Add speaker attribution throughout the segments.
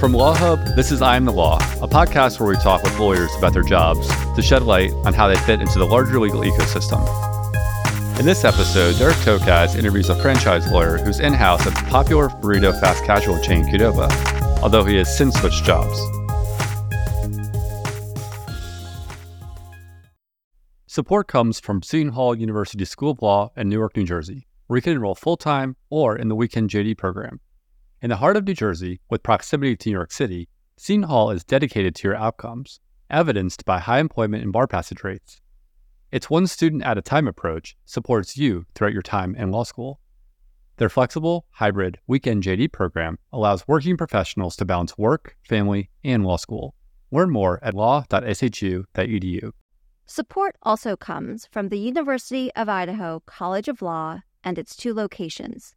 Speaker 1: From Law Hub, this is I Am the Law, a podcast where we talk with lawyers about their jobs to shed light on how they fit into the larger legal ecosystem. In this episode, Derek Tokaz interviews a franchise lawyer who's in house at the popular burrito fast casual chain Qdoba, although he has since switched jobs. Support comes from Seton Hall University School of Law in Newark, New Jersey, where you can enroll full time or in the weekend JD program. In the heart of New Jersey, with proximity to New York City, Seton Hall is dedicated to your outcomes, evidenced by high employment and bar passage rates. Its one student at a time approach supports you throughout your time in law school. Their flexible, hybrid, weekend JD program allows working professionals to balance work, family, and law school. Learn more at law.shu.edu.
Speaker 2: Support also comes from the University of Idaho College of Law and its two locations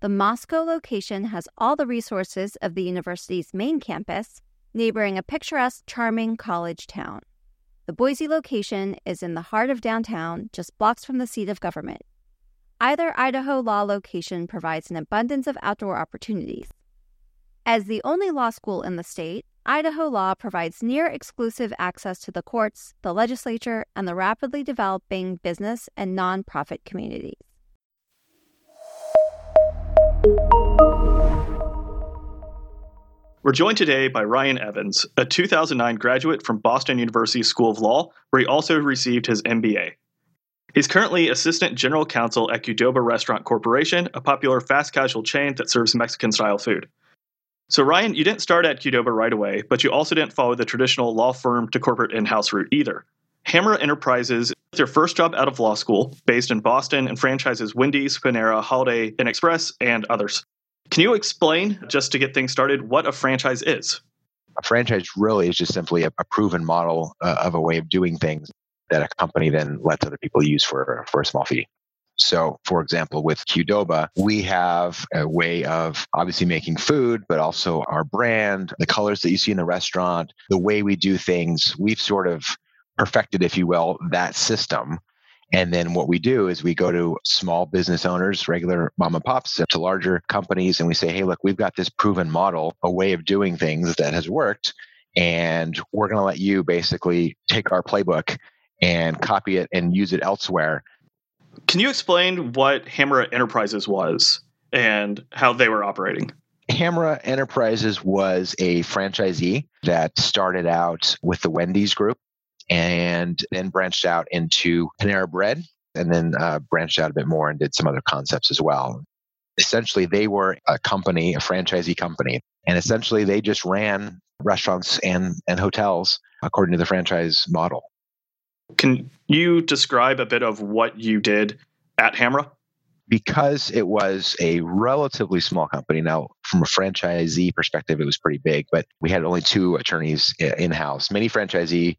Speaker 2: the Moscow location has all the resources of the university's main campus, neighboring a picturesque, charming college town. The Boise location is in the heart of downtown, just blocks from the seat of government. Either Idaho law location provides an abundance of outdoor opportunities. As the only law school in the state, Idaho law provides near exclusive access to the courts, the legislature, and the rapidly developing business and nonprofit communities.
Speaker 3: We're joined today by Ryan Evans, a 2009 graduate from Boston University School of Law, where he also received his MBA. He's currently Assistant General Counsel at Qdoba Restaurant Corporation, a popular fast casual chain that serves Mexican style food. So, Ryan, you didn't start at Qdoba right away, but you also didn't follow the traditional law firm to corporate in house route either. Hamra Enterprises is your first job out of law school, based in Boston, and franchises Wendy's, Panera, Holiday Inn Express, and others. Can you explain, just to get things started, what a franchise is?
Speaker 4: A franchise really is just simply a, a proven model uh, of a way of doing things that a company then lets other people use for, for a small fee. So, for example, with Qdoba, we have a way of obviously making food, but also our brand, the colors that you see in the restaurant, the way we do things. We've sort of perfected, if you will, that system and then what we do is we go to small business owners, regular mom and pops, to larger companies, and we say, hey, look, we've got this proven model, a way of doing things that has worked. And we're going to let you basically take our playbook and copy it and use it elsewhere.
Speaker 3: Can you explain what Hamra Enterprises was and how they were operating?
Speaker 4: Hamra Enterprises was a franchisee that started out with the Wendy's group and then branched out into Panera Bread and then uh, branched out a bit more and did some other concepts as well. Essentially, they were a company, a franchisee company, and essentially they just ran restaurants and, and hotels according to the franchise model.
Speaker 3: Can you describe a bit of what you did at Hamra?
Speaker 4: Because it was a relatively small company. Now, from a franchisee perspective, it was pretty big, but we had only two attorneys in house. Many franchisee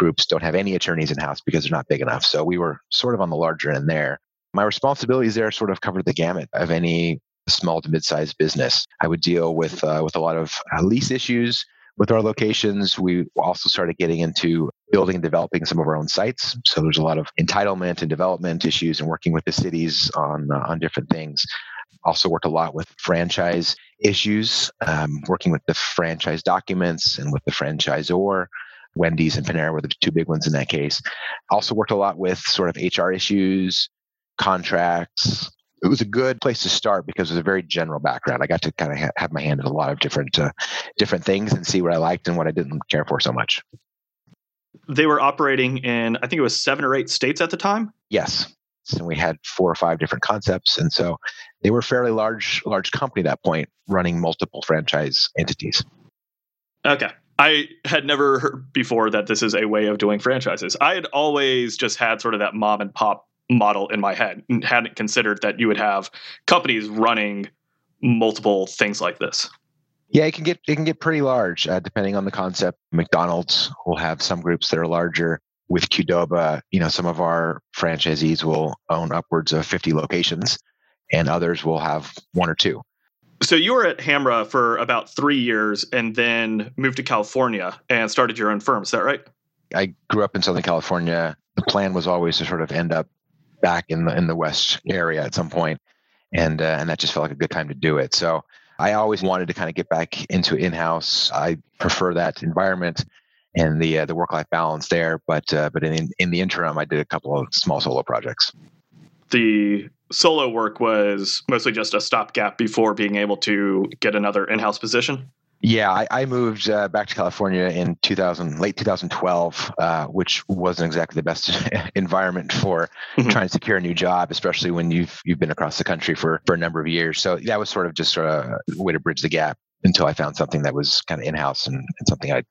Speaker 4: groups don't have any attorneys in house because they're not big enough. So we were sort of on the larger end there. My responsibilities there sort of covered the gamut of any small to mid-sized business. I would deal with uh, with a lot of uh, lease issues with our locations. We also started getting into building and developing some of our own sites. So there's a lot of entitlement and development issues and working with the cities on uh, on different things. Also worked a lot with franchise issues, um, working with the franchise documents and with the franchisor. Wendy's and Panera were the two big ones in that case. Also worked a lot with sort of HR issues, contracts. It was a good place to start because it was a very general background. I got to kind of ha- have my hand in a lot of different uh, different things and see what I liked and what I didn't care for so much.
Speaker 3: They were operating in I think it was seven or eight states at the time.
Speaker 4: Yes, and we had four or five different concepts, and so they were fairly large large company at that point, running multiple franchise entities.
Speaker 3: Okay, I had never heard before that this is a way of doing franchises. I had always just had sort of that mom and pop model in my head and hadn't considered that you would have companies running multiple things like this.
Speaker 4: Yeah, it can get it can get pretty large uh, depending on the concept. McDonald's will have some groups that are larger. with Qdoba, you know, some of our franchisees will own upwards of 50 locations and others will have one or two.
Speaker 3: So you were at Hamra for about three years and then moved to California and started your own firm. Is that right?
Speaker 4: I grew up in Southern California. The plan was always to sort of end up back in the in the West area at some point, and uh, and that just felt like a good time to do it. So I always wanted to kind of get back into in house. I prefer that environment and the uh, the work life balance there. But uh, but in in the interim, I did a couple of small solo projects.
Speaker 3: The solo work was mostly just a stopgap before being able to get another in house position.
Speaker 4: Yeah, I, I moved uh, back to California in 2000, late 2012, uh, which wasn't exactly the best environment for mm-hmm. trying to secure a new job, especially when you've you've been across the country for for a number of years. So that was sort of just sort of a way to bridge the gap until I found something that was kind of in house and, and something I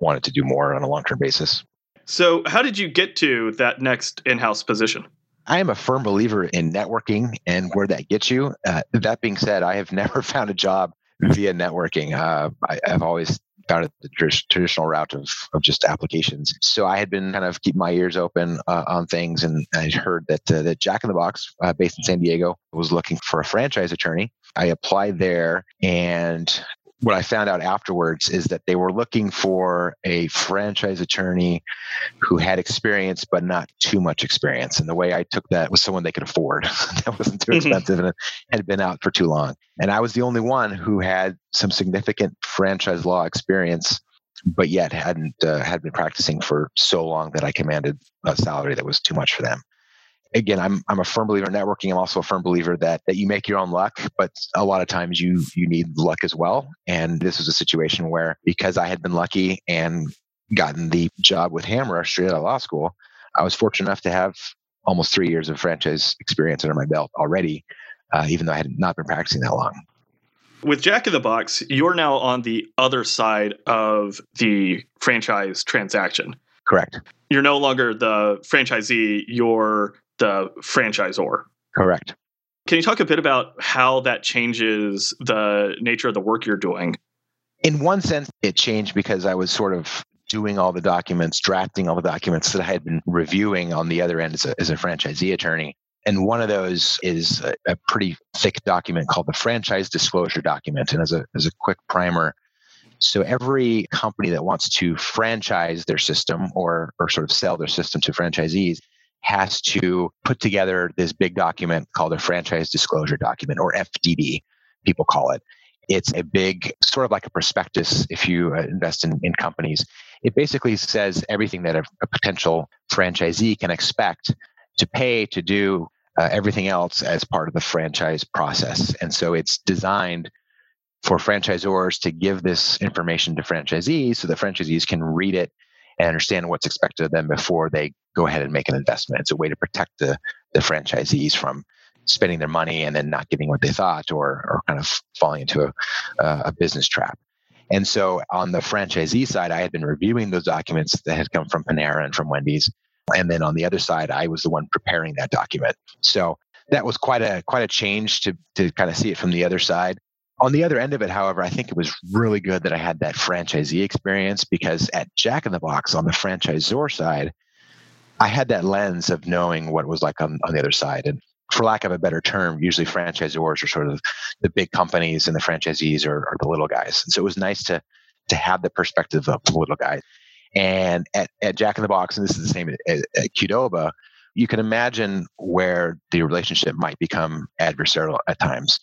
Speaker 4: wanted to do more on a long term basis.
Speaker 3: So, how did you get to that next in house position?
Speaker 4: I am a firm believer in networking and where that gets you. Uh, that being said, I have never found a job via networking. Uh, I, have always found it the tr- traditional route of, of just applications. So I had been kind of keeping my ears open uh, on things, and I heard that uh, that Jack in the Box, uh, based in San Diego, was looking for a franchise attorney. I applied there, and what I found out afterwards is that they were looking for a franchise attorney who had experience, but not too much experience. And the way I took that was someone they could afford that wasn't too mm-hmm. expensive and had been out for too long. And I was the only one who had some significant franchise law experience, but yet hadn't uh, had been practicing for so long that I commanded a salary that was too much for them again, I'm I'm a firm believer in networking. I'm also a firm believer that that you make your own luck, but a lot of times you you need luck as well. And this was a situation where because I had been lucky and gotten the job with Hamra straight out of law school, I was fortunate enough to have almost three years of franchise experience under my belt already, uh, even though I had not been practicing that long.
Speaker 3: With Jack in the Box, you're now on the other side of the franchise transaction.
Speaker 4: Correct.
Speaker 3: You're no longer the franchisee, you're the franchisor.
Speaker 4: Correct.
Speaker 3: Can you talk a bit about how that changes the nature of the work you're doing?
Speaker 4: In one sense, it changed because I was sort of doing all the documents, drafting all the documents that I had been reviewing on the other end as a, as a franchisee attorney. And one of those is a, a, pretty thick document called the franchise disclosure document. And as a, as a quick primer, so every company that wants to franchise their system or, or sort of sell their system to franchisees has to put together this big document called a franchise disclosure document or FDD, people call it. It's a big, sort of like a prospectus if you uh, invest in, in companies. It basically says everything that a, a potential franchisee can expect to pay to do uh, everything else as part of the franchise process. And so it's designed for franchisors to give this information to franchisees so that franchisees can read it and understand what's expected of them before they go ahead and make an investment. It's a way to protect the, the franchisees from spending their money and then not getting what they thought or, or kind of falling into a, a business trap. And so on the franchisee side, I had been reviewing those documents that had come from Panera and from Wendy's. And then on the other side, I was the one preparing that document. So that was quite a quite a change to to kind of see it from the other side. On the other end of it, however, I think it was really good that I had that franchisee experience because at Jack in the Box on the franchisor side, I had that lens of knowing what was like on, on the other side. And for lack of a better term, usually franchisors are sort of the big companies and the franchisees are, are the little guys. And so it was nice to to have the perspective of the little guy. And at, at Jack in the Box, and this is the same at, at Qdoba, you can imagine where the relationship might become adversarial at times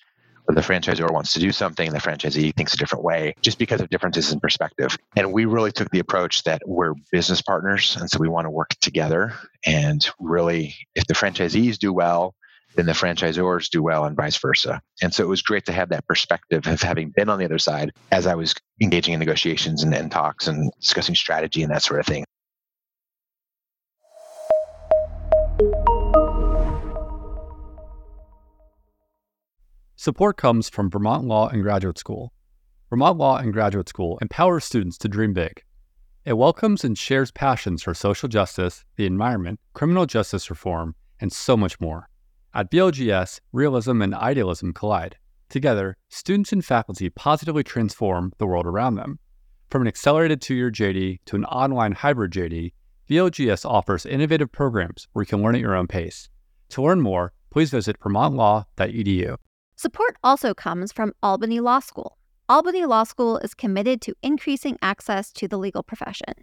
Speaker 4: the franchisor wants to do something, the franchisee thinks a different way just because of differences in perspective. And we really took the approach that we're business partners. And so we want to work together. And really, if the franchisees do well, then the franchisors do well and vice versa. And so it was great to have that perspective of having been on the other side as I was engaging in negotiations and, and talks and discussing strategy and that sort of thing.
Speaker 1: Support comes from Vermont Law and Graduate School. Vermont Law and Graduate School empowers students to dream big. It welcomes and shares passions for social justice, the environment, criminal justice reform, and so much more. At VLGS, realism and idealism collide. Together, students and faculty positively transform the world around them. From an accelerated two year JD to an online hybrid JD, VLGS offers innovative programs where you can learn at your own pace. To learn more, please visit vermontlaw.edu.
Speaker 2: Support also comes from Albany Law School. Albany Law School is committed to increasing access to the legal profession.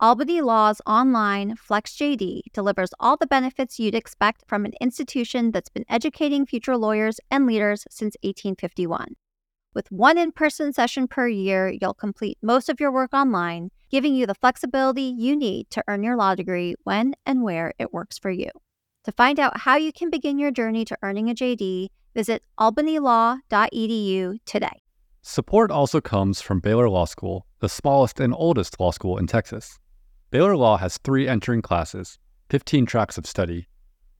Speaker 2: Albany Law's online FlexJD delivers all the benefits you'd expect from an institution that's been educating future lawyers and leaders since 1851. With one in person session per year, you'll complete most of your work online, giving you the flexibility you need to earn your law degree when and where it works for you. To find out how you can begin your journey to earning a JD, visit albanylaw.edu today.
Speaker 1: Support also comes from Baylor Law School, the smallest and oldest law school in Texas. Baylor Law has three entering classes, 15 tracks of study,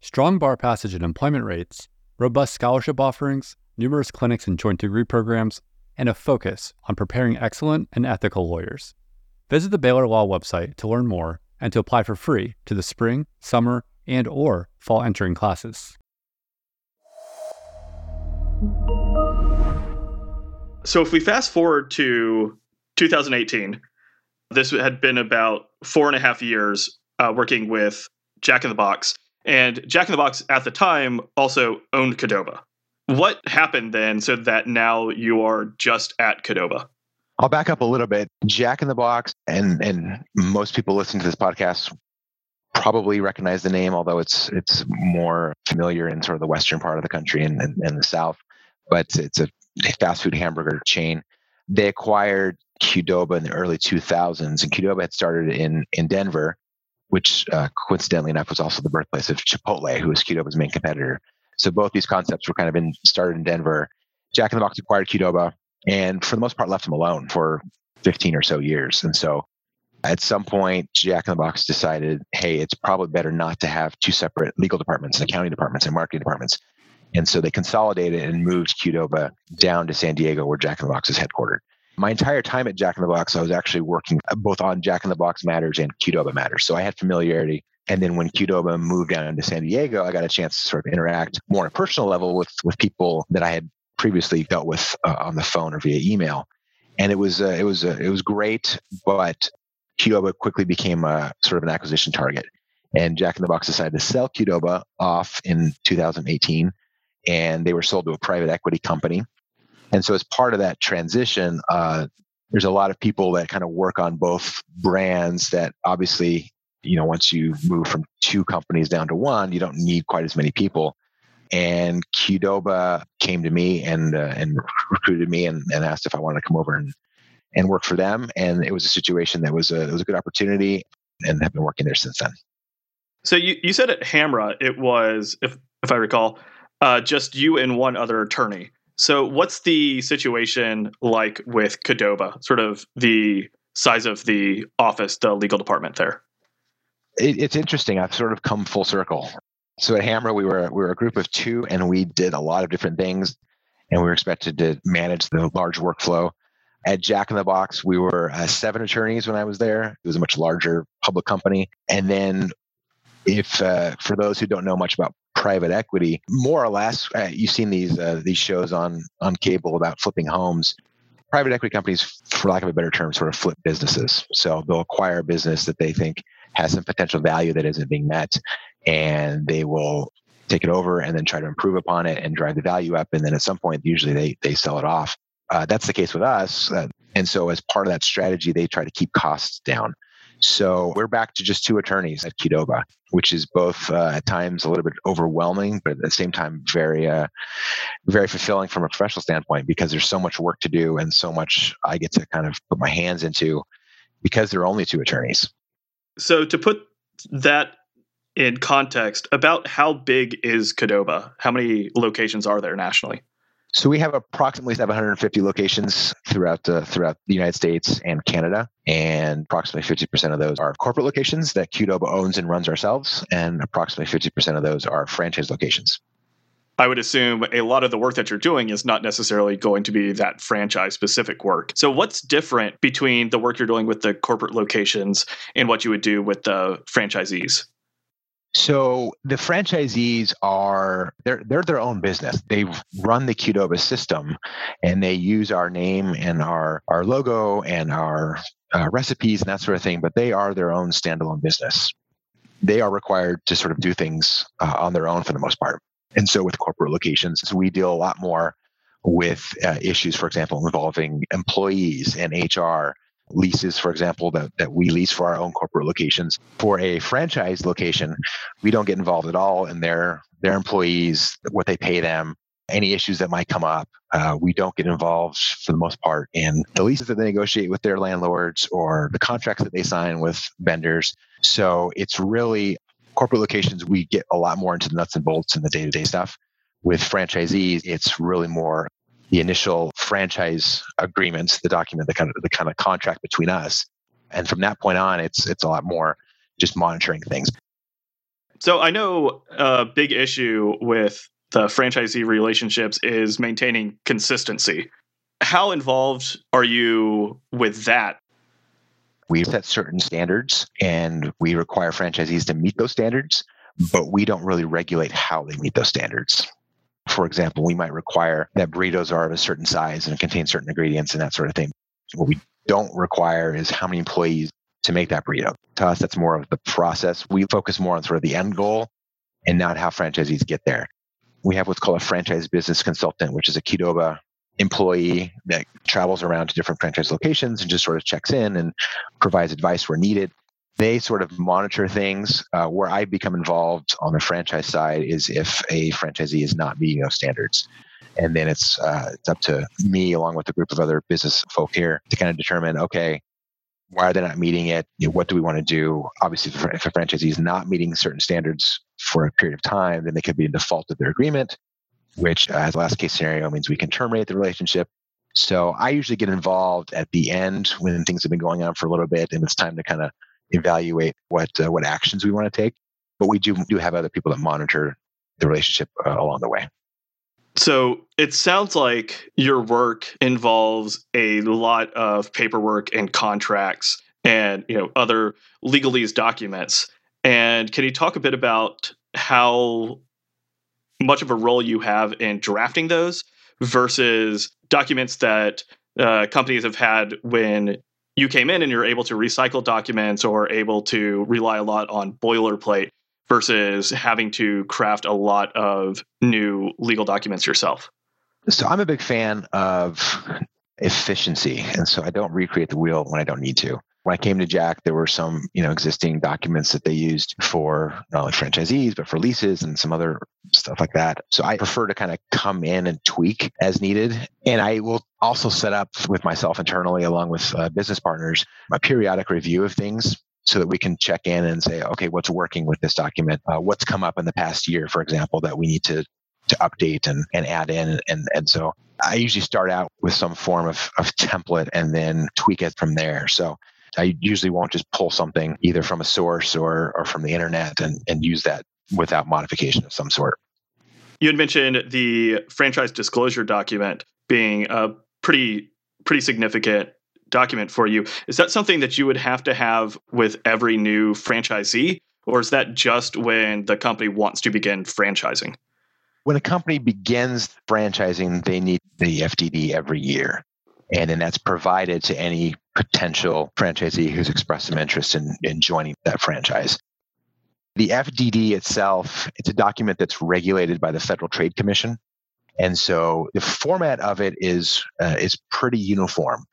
Speaker 1: strong bar passage and employment rates, robust scholarship offerings, numerous clinics and joint degree programs, and a focus on preparing excellent and ethical lawyers. Visit the Baylor Law website to learn more and to apply for free to the spring, summer, and or fall entering classes.
Speaker 3: So if we fast forward to 2018, this had been about four and a half years uh, working with Jack in the Box. And Jack in the Box at the time also owned Qdoba. What happened then so that now you are just at Qdoba?
Speaker 4: I'll back up a little bit. Jack in the Box, and and most people listening to this podcast probably recognize the name, although it's it's more familiar in sort of the western part of the country and, and, the south. But it's a fast food hamburger chain. They acquired Qdoba in the early 2000s, and Qdoba had started in in Denver, which uh, coincidentally enough was also the birthplace of Chipotle, who was Qdoba's main competitor. So both these concepts were kind of in started in Denver. Jack in the Box acquired Qdoba, and for the most part left them alone for 15 or so years. And so at some point, Jack in the Box decided, hey, it's probably better not to have two separate legal departments and accounting departments and marketing departments. And so they consolidated and moved Qdoba down to San Diego, where Jack in the Box is headquartered. My entire time at Jack in the Box, I was actually working both on Jack in the Box matters and Qdoba matters. So I had familiarity. And then when Qdoba moved down to San Diego, I got a chance to sort of interact more on a personal level with with people that I had previously dealt with uh, on the phone or via email. And it was uh, it was uh, it was great, but Qdoba quickly became a sort of an acquisition target. And Jack in the Box decided to sell Qdoba off in 2018, and they were sold to a private equity company. And so, as part of that transition, uh, there's a lot of people that kind of work on both brands that obviously, you know, once you move from two companies down to one, you don't need quite as many people. And Qdoba came to me and uh, and recruited me and, and asked if I wanted to come over and and work for them. And it was a situation that was a it was a good opportunity, and have been working there since then.
Speaker 3: So you, you said at Hamra it was, if if I recall, uh, just you and one other attorney. So what's the situation like with Qdoba, Sort of the size of the office, the legal department there.
Speaker 4: It, it's interesting. I've sort of come full circle. So at Hamra, we were we were a group of two, and we did a lot of different things, and we were expected to manage the large workflow. At Jack in the Box, we were uh, seven attorneys when I was there. It was a much larger public company. And then, if uh, for those who don't know much about private equity, more or less, uh, you've seen these uh, these shows on on cable about flipping homes. Private equity companies, for lack of a better term, sort of flip businesses. So they'll acquire a business that they think has some potential value that isn't being met, and they will take it over and then try to improve upon it and drive the value up. And then at some point, usually they they sell it off. Uh, that's the case with us. Uh, and so, as part of that strategy, they try to keep costs down. So, we're back to just two attorneys at Qdoba, which is both uh, at times a little bit overwhelming, but at the same time, very, uh, very fulfilling from a professional standpoint because there's so much work to do and so much I get to kind of put my hands into because there are only two attorneys.
Speaker 3: So, to put that in context, about how big is Qdoba? How many locations are there nationally?
Speaker 4: So we have approximately 750 locations throughout the, throughout the United States and Canada, and approximately 50% of those are corporate locations that Qdoba owns and runs ourselves, and approximately 50% of those are franchise locations.
Speaker 3: I would assume a lot of the work that you're doing is not necessarily going to be that franchise specific work. So, what's different between the work you're doing with the corporate locations and what you would do with the franchisees?
Speaker 4: So the franchisees are they're they're their own business. They run the Qdoba system, and they use our name and our our logo and our uh, recipes and that sort of thing. But they are their own standalone business. They are required to sort of do things uh, on their own for the most part. And so with corporate locations, we deal a lot more with uh, issues, for example, involving employees and HR leases, for example, that, that we lease for our own corporate locations. For a franchise location, we don't get involved at all in their their employees, what they pay them, any issues that might come up. Uh, we don't get involved for the most part in the leases that they negotiate with their landlords or the contracts that they sign with vendors. So it's really corporate locations, we get a lot more into the nuts and bolts and the day to day stuff. With franchisees, it's really more the initial franchise agreements, the document, the kind of the kind of contract between us. And from that point on, it's it's a lot more just monitoring things.
Speaker 3: So I know a big issue with the franchisee relationships is maintaining consistency. How involved are you with that?
Speaker 4: We set certain standards and we require franchisees to meet those standards, but we don't really regulate how they meet those standards. For example, we might require that burritos are of a certain size and contain certain ingredients and that sort of thing. What we don't require is how many employees to make that burrito. To us, that's more of the process. We focus more on sort of the end goal and not how franchisees get there. We have what's called a franchise business consultant, which is a Qdoba employee that travels around to different franchise locations and just sort of checks in and provides advice where needed. They sort of monitor things. Uh, where I become involved on the franchise side is if a franchisee is not meeting those standards. And then it's uh, it's up to me, along with a group of other business folk here, to kind of determine okay, why are they not meeting it? You know, what do we want to do? Obviously, if a franchisee is not meeting certain standards for a period of time, then they could be in default of their agreement which as a last case scenario means we can terminate the relationship. So I usually get involved at the end when things have been going on for a little bit and it's time to kind of evaluate what uh, what actions we want to take. But we do do have other people that monitor the relationship uh, along the way.
Speaker 3: So it sounds like your work involves a lot of paperwork and contracts and you know other legalese documents. And can you talk a bit about how much of a role you have in drafting those versus documents that uh, companies have had when you came in and you're able to recycle documents or able to rely a lot on boilerplate versus having to craft a lot of new legal documents yourself?
Speaker 4: So I'm a big fan of efficiency. And so I don't recreate the wheel when I don't need to when I came to Jack, there were some, you know, existing documents that they used for not only franchisees, but for leases and some other stuff like that. So I prefer to kind of come in and tweak as needed. And I will also set up with myself internally, along with uh, business partners, a periodic review of things so that we can check in and say, okay, what's working with this document? Uh, what's come up in the past year, for example, that we need to to update and, and add in. And, and so I usually start out with some form of, of template and then tweak it from there. So I usually won't just pull something either from a source or, or from the internet and, and use that without modification of some sort.
Speaker 3: You had mentioned the franchise disclosure document being a pretty pretty significant document for you. Is that something that you would have to have with every new franchisee, or is that just when the company wants to begin franchising?
Speaker 4: When a company begins franchising, they need the FDD every year. And then that's provided to any potential franchisee who's expressed some interest in, in joining that franchise. The FDD itself, it's a document that's regulated by the Federal Trade Commission. And so the format of it is uh, is pretty uniform.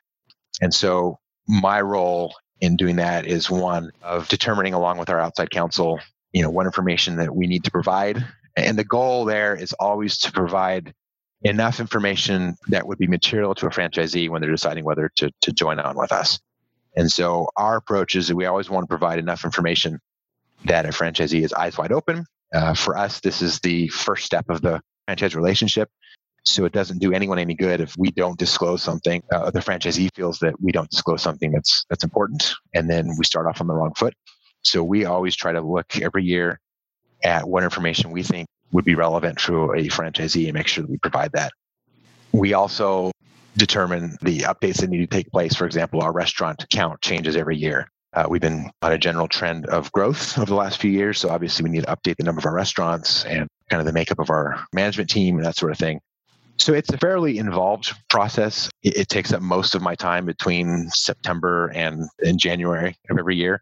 Speaker 4: And so my role in doing that is one of determining along with our outside counsel, you know, what information that we need to provide. And the goal there is always to provide enough information that would be material to a franchisee when they're deciding whether to, to join on with us. And so our approach is that we always want to provide enough information that a franchisee is eyes wide open. Uh, for us, this is the first step of the franchise relationship. So it doesn't do anyone any good if we don't disclose something. Uh, the franchisee feels that we don't disclose something that's that's important, and then we start off on the wrong foot. So we always try to look every year at what information we think would be relevant to a franchisee and make sure that we provide that. We also determine the updates that need to take place. For example, our restaurant count changes every year. Uh, we've been on a general trend of growth over the last few years. So obviously, we need to update the number of our restaurants and kind of the makeup of our management team and that sort of thing. So it's a fairly involved process. It, it takes up most of my time between September and, and January of every year.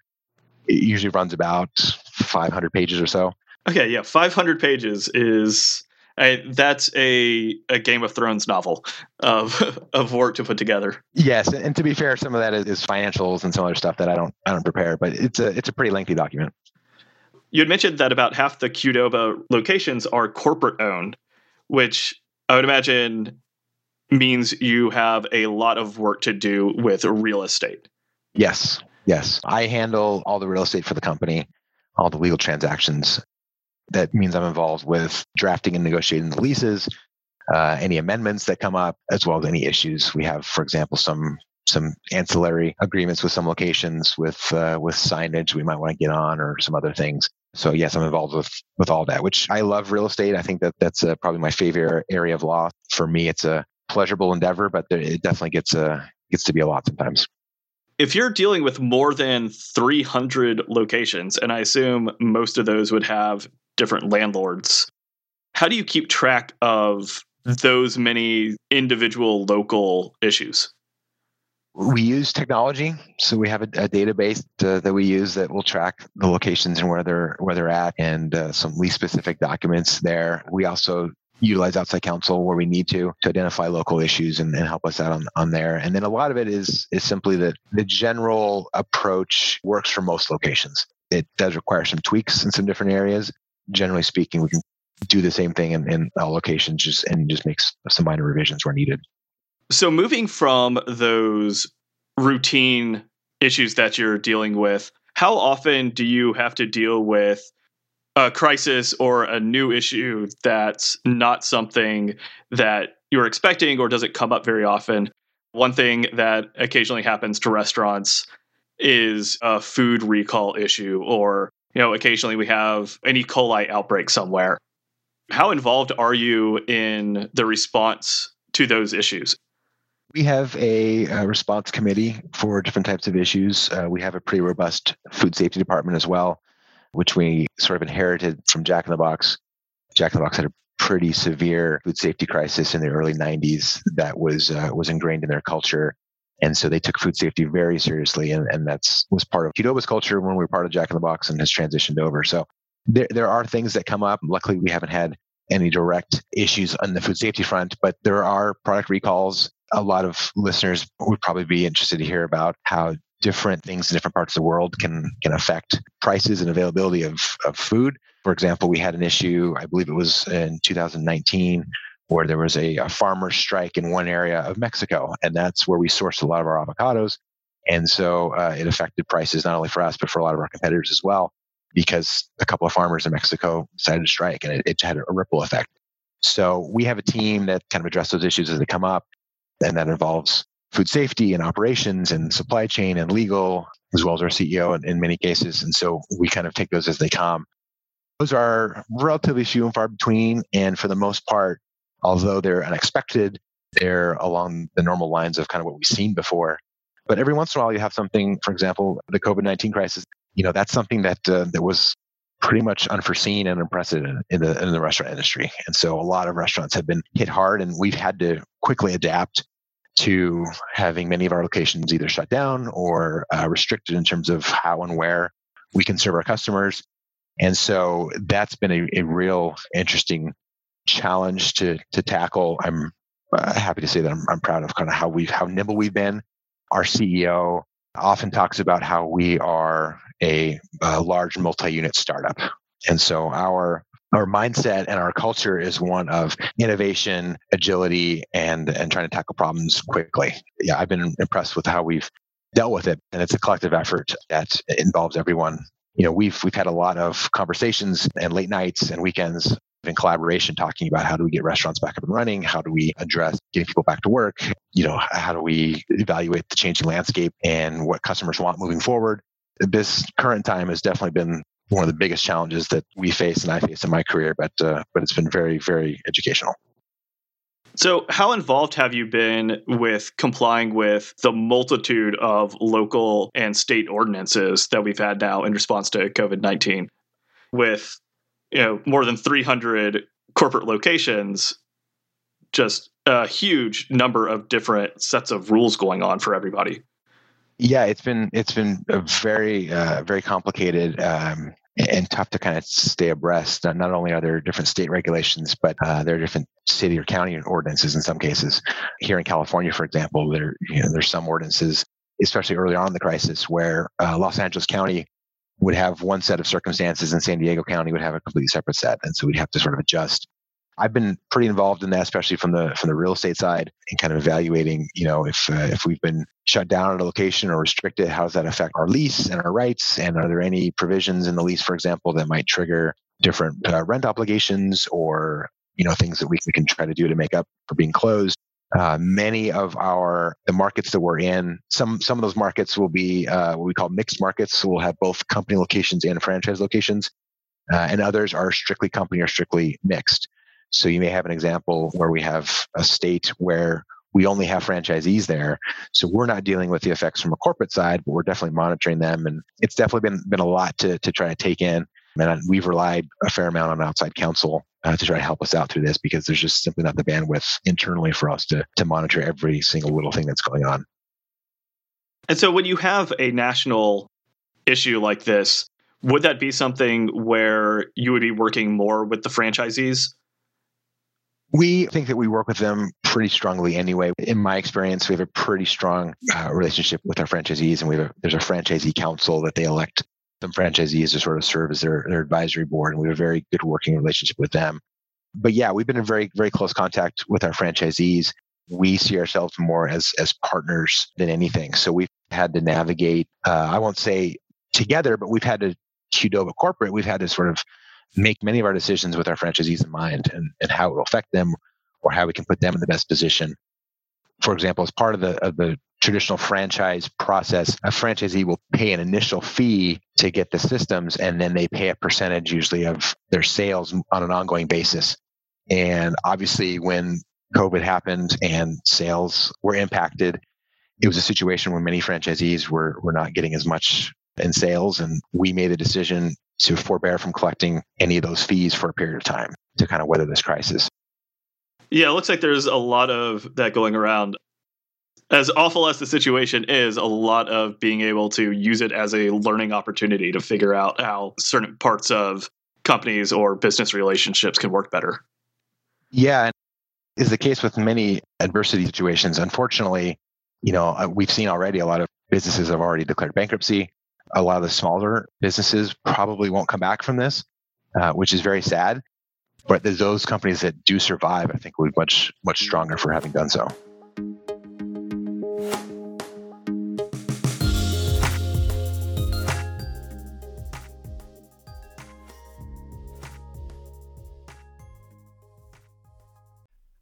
Speaker 4: It usually runs about 500 pages or so.
Speaker 3: Okay, yeah, 500 pages is that's a, a Game of Thrones novel of of work to put together.
Speaker 4: Yes, and to be fair, some of that is, is financials and some other stuff that I don't I don't prepare, but it's a it's a pretty lengthy document.
Speaker 3: You had mentioned that about half the Qdoba locations are corporate owned, which I would imagine means you have a lot of work to do with real estate.
Speaker 4: Yes, yes. I handle all the real estate for the company, all the legal transactions. That means I'm involved with drafting and negotiating the leases, uh, any amendments that come up, as well as any issues. We have, for example, some some ancillary agreements with some locations with uh, with signage we might want to get on or some other things. So yes, I'm involved with with all that, which I love real estate. I think that that's uh, probably my favorite area of law. For me, it's a pleasurable endeavor, but it definitely gets uh, gets to be a lot sometimes.
Speaker 3: If you're dealing with more than 300 locations, and I assume most of those would have different landlords, how do you keep track of those many individual local issues?
Speaker 4: we use technology so we have a, a database uh, that we use that will track the locations and where they're where they're at and uh, some lease specific documents there. We also utilize outside counsel where we need to to identify local issues and, and help us out on, on there. And then a lot of it is is simply that the general approach works for most locations. It does require some tweaks in some different areas generally speaking we can do the same thing in, in all locations just and just makes some minor revisions where needed
Speaker 3: so moving from those routine issues that you're dealing with, how often do you have to deal with a crisis or a new issue that's not something that you're expecting or doesn't come up very often? One thing that occasionally happens to restaurants is a food recall issue or you know occasionally we have an E. coli outbreak somewhere. How involved are you in the response to those issues?
Speaker 4: We have a, a, response committee for different types of issues. Uh, we have a pretty robust food safety department as well, which we sort of inherited from Jack in the Box. Jack in the Box had a pretty severe food safety crisis in the early 90s that was uh, was ingrained in their culture. And so they took food safety very seriously, and, and that's was part of Qdoba's culture when we were part of Jack in the Box and has transitioned over. So there, there are things that come up. Luckily, we haven't had any direct issues on the food safety front, but there are product recalls a lot of listeners would probably be interested to hear about how different things in different parts of the world can can affect prices and availability of, of food. For example, we had an issue, I believe it was in 2019, where there was a, a farmer strike in one area of Mexico, and that's where we sourced a lot of our avocados. And so uh, it affected prices not only for us, but for a lot of our competitors as well, because a couple of farmers in Mexico decided to strike and it, it had a ripple effect. So we have a team that kind of address those issues as they come up and that involves food safety and operations and supply chain and legal, as well as our CEO in, in many cases. And so we kind of take those as they come. Those are relatively few and far between. And for the most part, although they're unexpected, they're along the normal lines of kind of what we've seen before. But every once in a while, you have something, for example, the COVID 19 crisis, you know, that's something that, uh, that was pretty much unforeseen and unprecedented in the, in the restaurant industry. And so a lot of restaurants have been hit hard, and we've had to quickly adapt to having many of our locations either shut down or uh, restricted in terms of how and where we can serve our customers. And so that's been a, a real interesting challenge to to tackle. I'm uh, happy to say that I'm, I'm proud of kind of how we've how nimble we've been. Our CEO often talks about how we are a, a large multi-unit startup, and so our our mindset and our culture is one of innovation, agility, and and trying to tackle problems quickly. Yeah, I've been impressed with how we've dealt with it, and it's a collective effort that involves everyone. You know, we've we've had a lot of conversations and late nights and weekends in collaboration talking about how do we get restaurants back up and running how do we address getting people back to work you know how do we evaluate the changing landscape and what customers want moving forward this current time has definitely been one of the biggest challenges that we face and I face in my career, but uh, but it's been very very educational.
Speaker 3: So, how involved have you been with complying with the multitude of local and state ordinances that we've had now in response to COVID 19? With you know more than 300 corporate locations, just a huge number of different sets of rules going on for everybody.
Speaker 4: Yeah, it's been it's been a very uh, very complicated um, and tough to kind of stay abreast. Not, not only are there different state regulations, but uh, there are different city or county ordinances in some cases. Here in California, for example, there you know there's some ordinances, especially early on in the crisis, where uh, Los Angeles County would have one set of circumstances, and San Diego County would have a completely separate set, and so we'd have to sort of adjust. I've been pretty involved in that, especially from the from the real estate side, and kind of evaluating, you know, if uh, if we've been shut down at a location or restricted, how does that affect our lease and our rights? And are there any provisions in the lease, for example, that might trigger different uh, rent obligations or you know things that we, we can try to do to make up for being closed? Uh, many of our the markets that we're in, some some of those markets will be uh, what we call mixed markets. So we'll have both company locations and franchise locations, uh, and others are strictly company or strictly mixed. So you may have an example where we have a state where we only have franchisees there. So we're not dealing with the effects from a corporate side, but we're definitely monitoring them. And it's definitely been, been a lot to, to try to take in. And we've relied a fair amount on outside counsel uh, to try to help us out through this because there's just simply not the bandwidth internally for us to, to monitor every single little thing that's going on.
Speaker 3: And so when you have a national issue like this, would that be something where you would be working more with the franchisees
Speaker 4: we think that we work with them pretty strongly anyway. In my experience, we have a pretty strong uh, relationship with our franchisees, and we have a, there's a franchisee council that they elect some franchisees to sort of serve as their, their advisory board, and we have a very good working relationship with them. But yeah, we've been in very very close contact with our franchisees. We see ourselves more as as partners than anything. So we've had to navigate. Uh, I won't say together, but we've had to Qdoba corporate. We've had to sort of make many of our decisions with our franchisees in mind and, and how it will affect them or how we can put them in the best position. For example, as part of the of the traditional franchise process, a franchisee will pay an initial fee to get the systems and then they pay a percentage usually of their sales on an ongoing basis. And obviously when COVID happened and sales were impacted, it was a situation where many franchisees were were not getting as much in sales and we made a decision to forbear from collecting any of those fees for a period of time to kind of weather this crisis.
Speaker 3: Yeah, it looks like there's a lot of that going around. As awful as the situation is, a lot of being able to use it as a learning opportunity to figure out how certain parts of companies or business relationships can work better.
Speaker 4: Yeah, is the case with many adversity situations. Unfortunately, you know, uh, we've seen already a lot of businesses have already declared bankruptcy a lot of the smaller businesses probably won't come back from this, uh, which is very sad. But those companies that do survive, I think, will be much much stronger for having done so.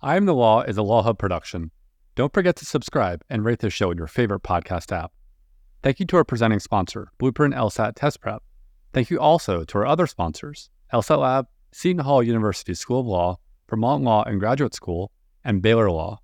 Speaker 1: I Am the Law is a Law Hub production. Don't forget to subscribe and rate the show in your favorite podcast app. Thank you to our presenting sponsor, Blueprint LSAT Test Prep. Thank you also to our other sponsors, LSAT Lab, Seton Hall University School of Law, Vermont Law and Graduate School, and Baylor Law.